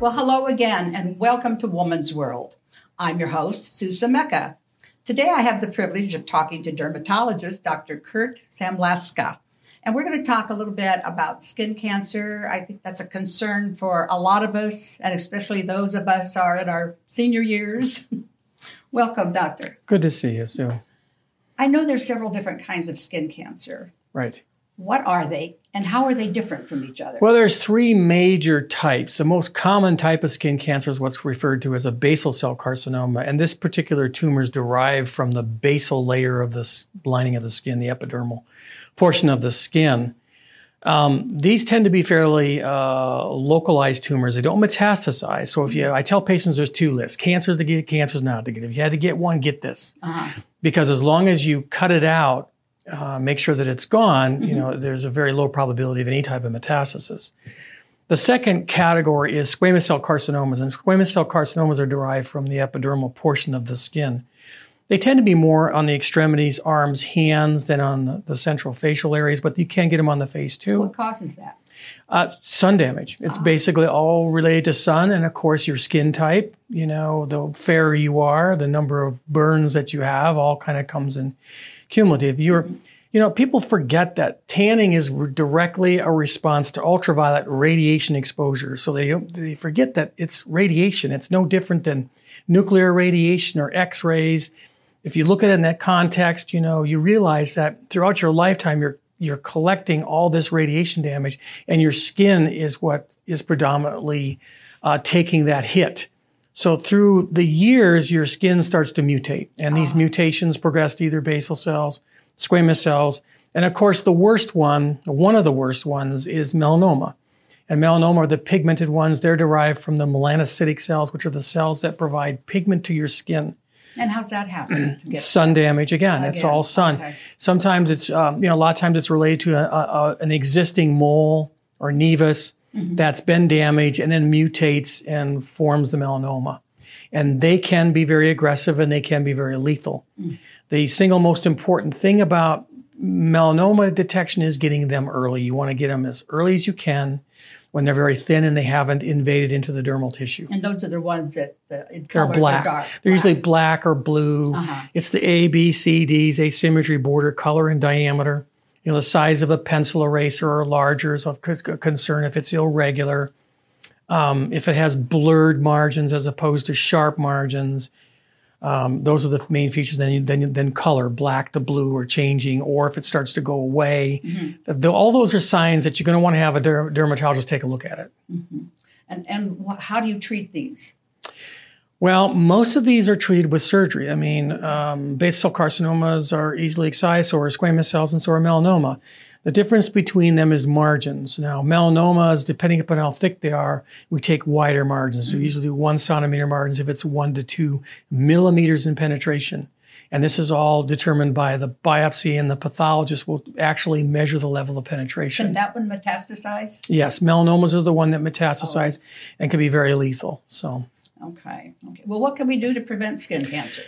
Well, hello again, and welcome to Woman's World. I'm your host, Susan Mecca. Today I have the privilege of talking to dermatologist Dr. Kurt Samlaska. And we're going to talk a little bit about skin cancer. I think that's a concern for a lot of us, and especially those of us are in our senior years. Welcome, doctor. Good to see you, Sue. I know there's several different kinds of skin cancer. Right. What are they, and how are they different from each other? Well, there's three major types. The most common type of skin cancer is what's referred to as a basal cell carcinoma, and this particular tumor is derived from the basal layer of the lining of the skin, the epidermal portion of the skin. Um, these tend to be fairly uh, localized tumors. They don't metastasize. So if you, I tell patients there's two lists: cancers to get, cancers not to get. If you had to get one, get this, uh-huh. because as long as you cut it out, uh, make sure that it's gone. Mm-hmm. You know, there's a very low probability of any type of metastasis. The second category is squamous cell carcinomas, and squamous cell carcinomas are derived from the epidermal portion of the skin. They tend to be more on the extremities, arms, hands than on the central facial areas, but you can get them on the face too. What causes that? Uh, sun damage. It's ah. basically all related to sun and, of course, your skin type. You know, the fairer you are, the number of burns that you have, all kind of comes in cumulative. You're, you know, people forget that tanning is directly a response to ultraviolet radiation exposure. So they they forget that it's radiation. It's no different than nuclear radiation or X-rays if you look at it in that context, you know, you realize that throughout your lifetime, you're you're collecting all this radiation damage, and your skin is what is predominantly uh, taking that hit. So through the years, your skin starts to mutate, and these oh. mutations progress to either basal cells, squamous cells, and of course, the worst one, one of the worst ones, is melanoma. And melanoma are the pigmented ones. They're derived from the melanocytic cells, which are the cells that provide pigment to your skin. And how's that happen? sun damage again. again. It's all sun. Okay. Sometimes it's um, you know a lot of times it's related to a, a, an existing mole or nevus mm-hmm. that's been damaged and then mutates and forms the melanoma. And they can be very aggressive and they can be very lethal. Mm. The single most important thing about melanoma detection is getting them early. You want to get them as early as you can when they're very thin and they haven't invaded into the dermal tissue. And those are the ones that the they're black. They're, dark, they're usually black or blue. Uh-huh. It's the A, B, C, D's, asymmetry, border, color, and diameter. You know, the size of a pencil eraser or larger is of concern if it's irregular. Um, if it has blurred margins as opposed to sharp margins, um, those are the main features. Then, then, then color, black to blue, or changing, or if it starts to go away. Mm-hmm. The, all those are signs that you're going to want to have a der- dermatologist take a look at it. Mm-hmm. And and wh- how do you treat these? Well, most of these are treated with surgery. I mean, um, basal cell carcinomas are easily excised, so are squamous cells, and so are melanoma. The difference between them is margins. Now, melanomas, depending upon how thick they are, we take wider margins. We usually do one centimeter margins if it's one to two millimeters in penetration. And this is all determined by the biopsy, and the pathologist will actually measure the level of penetration. Can that one metastasize? Yes, melanomas are the one that metastasize oh. and can be very lethal. So. Okay. Okay. Well, what can we do to prevent skin cancer?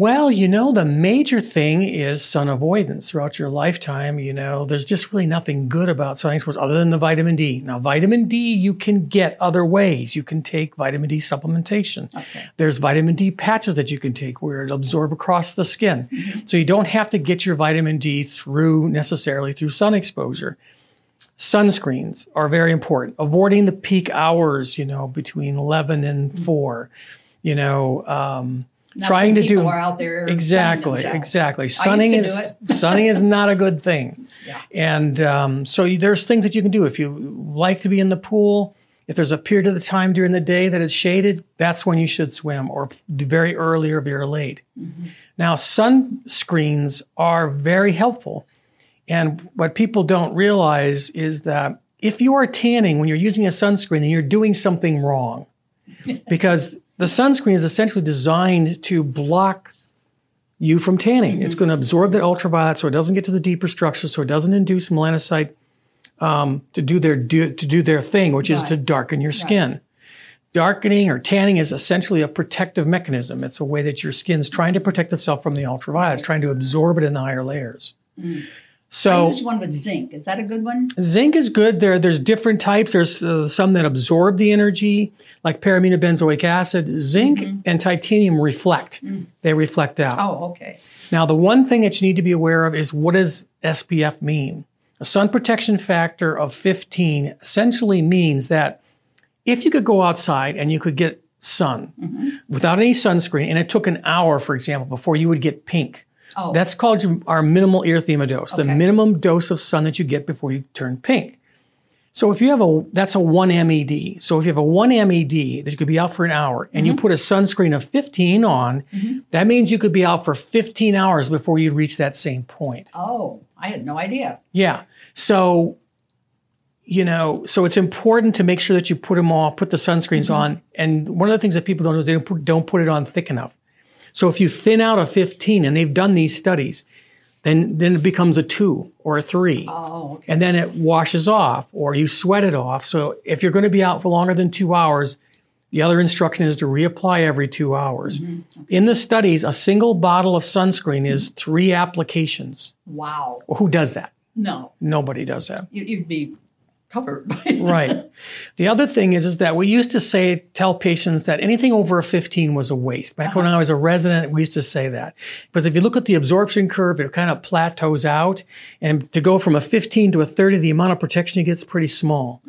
Well, you know, the major thing is sun avoidance throughout your lifetime. You know, there's just really nothing good about sun exposure other than the vitamin D. Now, vitamin D you can get other ways. You can take vitamin D supplementation. Okay. There's vitamin D patches that you can take where it absorb across the skin. Mm-hmm. So you don't have to get your vitamin D through necessarily through sun exposure. Sunscreens are very important. Avoiding the peak hours, you know, between 11 and mm-hmm. 4. You know, um, not trying to do are out there exactly exactly. Sunning is sunning is not a good thing. Yeah. and um, so there's things that you can do. If you like to be in the pool if there's a period of the time during the day that it's shaded that's when you should swim or very early or very late. Mm-hmm. now sunscreens are very helpful. And what people don't realize is that if you are tanning when you're using a sunscreen then you're doing something wrong. Because the sunscreen is essentially designed to block you from tanning. Mm-hmm. It's going to absorb that ultraviolet so it doesn't get to the deeper structures, so it doesn't induce melanocyte um, to do their do, to do their thing, which right. is to darken your skin. Right. Darkening or tanning is essentially a protective mechanism. It's a way that your skin's trying to protect itself from the ultraviolet. It's trying to absorb it in the higher layers. Mm. So I use one with zinc. Is that a good one? zinc is good. There, there's different types. There's uh, some that absorb the energy, like paraminobenzoic acid. Zinc mm-hmm. and titanium reflect. Mm. They reflect out. Oh, okay. Now, the one thing that you need to be aware of is what does SPF mean? A sun protection factor of 15 essentially means that if you could go outside and you could get sun mm-hmm. without any sunscreen, and it took an hour, for example, before you would get pink. Oh. That's called your- our minimal erythema dose, the minimum dose of sun that you get before you turn pink. So if you have a, that's a 1 MED. So if you have a 1 MED that you could be out for an hour and you mm-hmm. put a sunscreen of 15 on, mm-hmm. that means you could be out for 15 hours before you reach that same point. Oh, I had no idea. Yeah. So, you know, so it's important to make sure that you put them all, put the sunscreens mm-hmm. on. And one of the things that people don't do is they don't put, don't put it on thick enough. So if you thin out a 15, and they've done these studies, then then it becomes a two or a three, Oh, okay. and then it washes off, or you sweat it off. So if you're going to be out for longer than two hours, the other instruction is to reapply every two hours. Mm-hmm. In the studies, a single bottle of sunscreen is three applications. Wow. Well, who does that? No, Nobody does that. you'd be covered. Right. the other thing is, is that we used to say, tell patients that anything over a 15 was a waste. Back when uh-huh. I was a resident, we used to say that. Because if you look at the absorption curve, it kind of plateaus out. And to go from a 15 to a 30, the amount of protection you get is pretty small.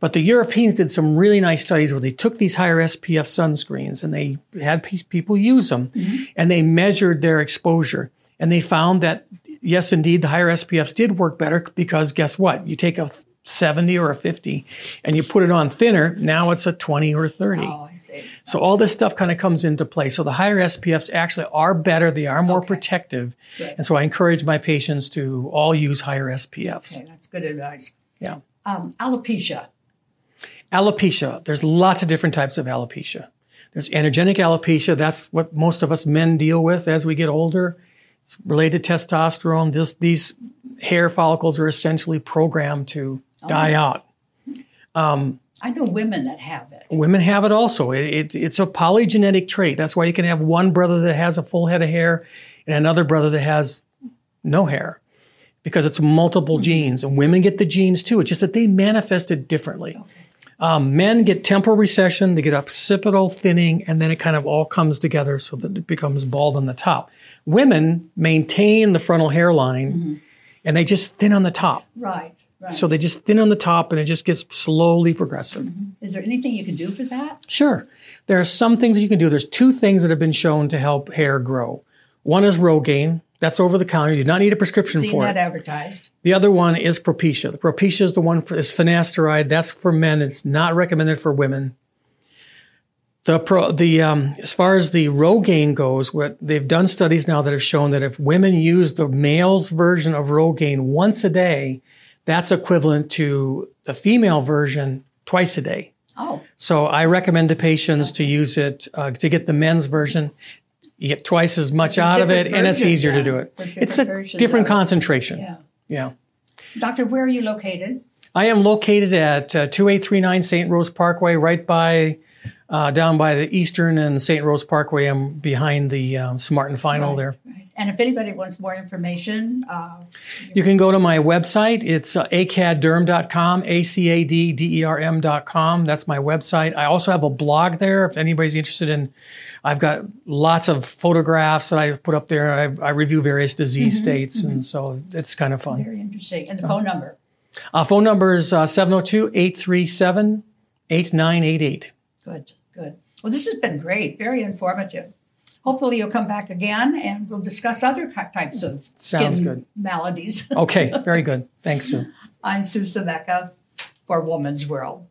But the Europeans did some really nice studies where they took these higher SPF sunscreens and they had people use them mm-hmm. and they measured their exposure. And they found that, yes, indeed, the higher SPFs did work better because guess what? You take a 70 or a 50 and you put it on thinner, now it's a 20 or 30. oh, I see. So all this stuff kind of comes into play. So the higher SPFs actually are better. They are more protective. Good. And so I encourage my patients to all use higher SPFs. Okay, that's good advice. Yeah. Um, alopecia. Alopecia. There's lots of different types of alopecia. There's androgenic alopecia. That's what most of us men deal with as we get older. It's related to testosterone. This, these hair follicles are essentially programmed to die oh, out. Um, I know women that have it. Women have it also. It, it, it's a polygenetic trait. That's why you can have one brother that has a full head of hair and another brother that has no hair because it's multiple mm-hmm. genes. And women get the genes too. It's just that they manifest it differently. Um, men get temporal recession, they get occipital thinning, and then it kind of all comes together so that it becomes bald on the top. Women maintain the frontal hairline mm-hmm. and they just thin on the top. Right, right. So they just thin on the top and it just gets slowly progressive. Is there anything you can do for that? Sure. There are some things that you can do. There's two things that have been shown to help hair grow. One is Rogaine. That's over the counter. You do not need a prescription Seen for that it. advertised. The other one is Propecia. The Propecia is the one for is finasteride. That's for men. It's not recommended for women. The pro, the um, as far as the Rogaine goes, what they've done studies now that have shown that if women use the male's version of Rogaine once a day, that's equivalent to the female version twice a day. Oh, So I recommend to patients to use it uh, to get the men's version. You get twice as much out of it, different and it's easier to do it. It's a different versions different of it. concentration. yeah. Yeah. Doctor, where are you located? I am located at uh, 2839 St. Rose Parkway, right by, uh, down by the Eastern and St. Rose Parkway. I'm behind the um, Smart and Final there. And if anybody wants more information, uh, You can go to my website. It's uh, acadderm.com, A-C-A-D-D-E-R-M.com. That's my website. I also have a blog there if anybody's interested in. I've got lots of photographs that I put up there. I, I review various disease states, and so it's kind of fun. very interesting. And the phone number. Uh, phone number is uh, 702-837-8988. Good, good. Well, this has been great, very informative. Hopefully, you'll come back again and we'll discuss other types of Sounds skin good. maladies. Okay, very good. Thanks, Sue. I'm Susan Mecca for Woman's World.